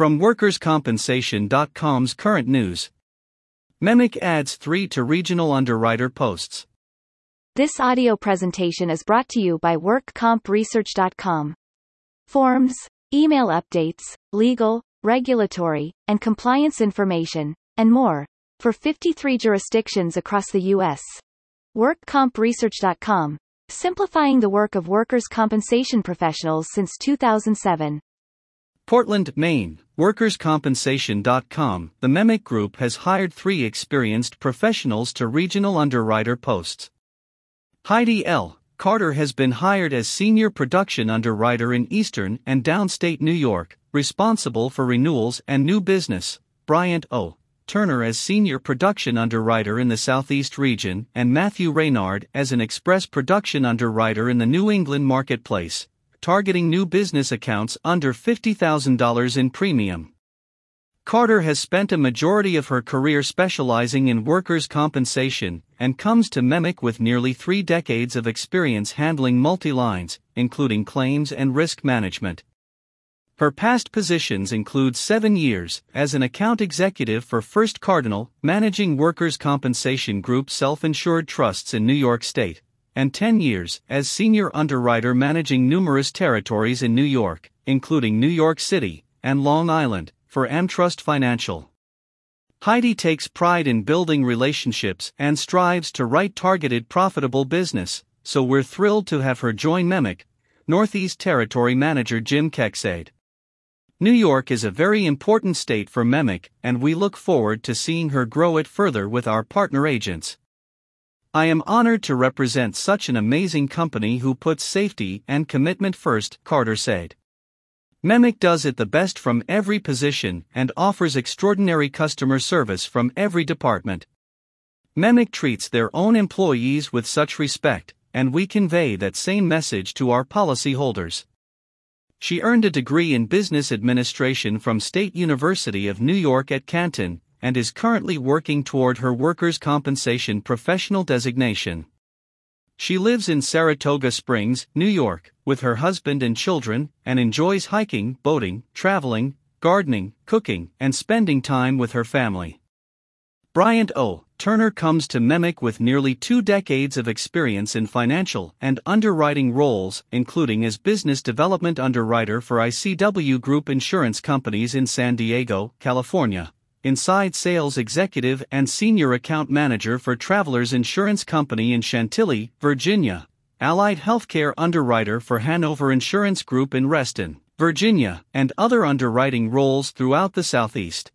From WorkersCompensation.com's current news MEMIC adds three to regional underwriter posts. This audio presentation is brought to you by WorkCompResearch.com. Forms, email updates, legal, regulatory, and compliance information, and more, for 53 jurisdictions across the U.S. WorkCompResearch.com, simplifying the work of workers' compensation professionals since 2007. Portland, Maine, WorkersCompensation.com. The MEMIC Group has hired three experienced professionals to regional underwriter posts. Heidi L. Carter has been hired as senior production underwriter in Eastern and Downstate New York, responsible for renewals and new business. Bryant O. Turner as senior production underwriter in the Southeast region, and Matthew Reynard as an express production underwriter in the New England marketplace targeting new business accounts under $50,000 in premium. Carter has spent a majority of her career specializing in workers' compensation and comes to MEMIC with nearly three decades of experience handling multi lines, including claims and risk management. Her past positions include seven years as an account executive for First Cardinal, managing workers' compensation group self insured trusts in New York State, and 10 years as senior underwriter managing numerous territories in New York, including New York City and Long Island, for AmTrust Financial. Heidi takes pride in building relationships and strives to write targeted profitable business, so we're thrilled to have her join MEMIC, Northeast Territory Manager Jim Keck said. New York is a very important state for MEMIC, and we look forward to seeing her grow it further with our partner agents. I am honored to represent such an amazing company who puts safety and commitment first, Carter said. MEMIC does it the best from every position and offers extraordinary customer service from every department. MEMIC treats their own employees with such respect, and we convey that same message to our policyholders. She earned a degree in business administration from State University of New York at Canton and is currently working toward her workers' compensation professional designation. She lives in Saratoga Springs, New York, with her husband and children, and enjoys hiking, boating, traveling, gardening, cooking, and spending time with her family. Bryant O. Turner comes to MEMIC with nearly two decades of experience in financial and underwriting roles, including as business development underwriter for ICW Group Insurance Companies in San Diego, California inside sales executive and senior account manager for Travelers Insurance Company in Chantilly, Virginia, allied healthcare underwriter for Hanover Insurance Group in Reston, Virginia, and other underwriting roles throughout the Southeast.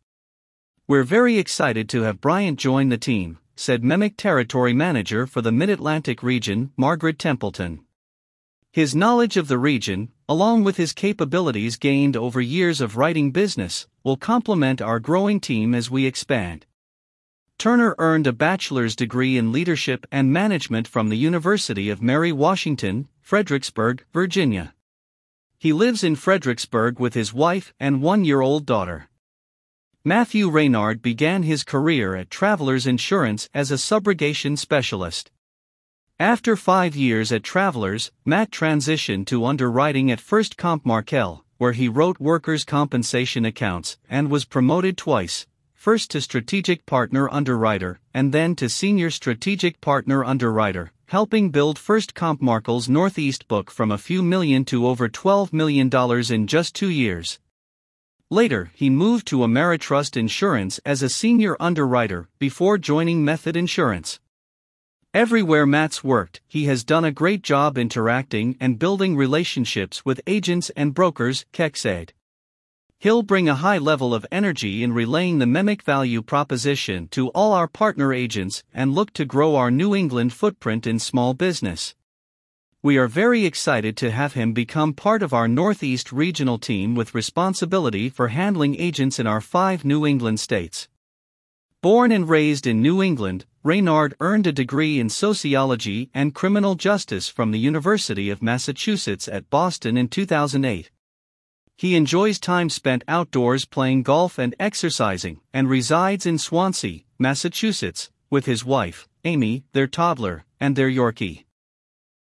We're very excited to have Bryant join the team, said MEMIC Territory Manager for the Mid Atlantic region, Margaret Templeton. His knowledge of the region, along with his capabilities gained over years of writing business, will complement our growing team as we expand. Turner earned a bachelor's degree in leadership and management from the University of Mary Washington, Fredericksburg, Virginia. He lives in Fredericksburg with his wife and one year old daughter. Matthew Reynard began his career at Travelers Insurance as a subrogation specialist. After five years at Travelers, Matt transitioned to underwriting at First Comp Markel, where he wrote workers' compensation accounts and was promoted twice first to strategic partner underwriter and then to senior strategic partner underwriter, helping build First Comp Markel's Northeast book from a few million to over $12 million in just two years. Later, he moved to Ameritrust Insurance as a senior underwriter before joining Method Insurance. Everywhere Matt's worked, he has done a great job interacting and building relationships with agents and brokers, Keck said. He'll bring a high level of energy in relaying the MEMIC value proposition to all our partner agents and look to grow our New England footprint in small business. We are very excited to have him become part of our Northeast regional team with responsibility for handling agents in our five New England states. Born and raised in New England, Reynard earned a degree in sociology and criminal justice from the University of Massachusetts at Boston in 2008. He enjoys time spent outdoors playing golf and exercising, and resides in Swansea, Massachusetts, with his wife, Amy, their toddler, and their Yorkie.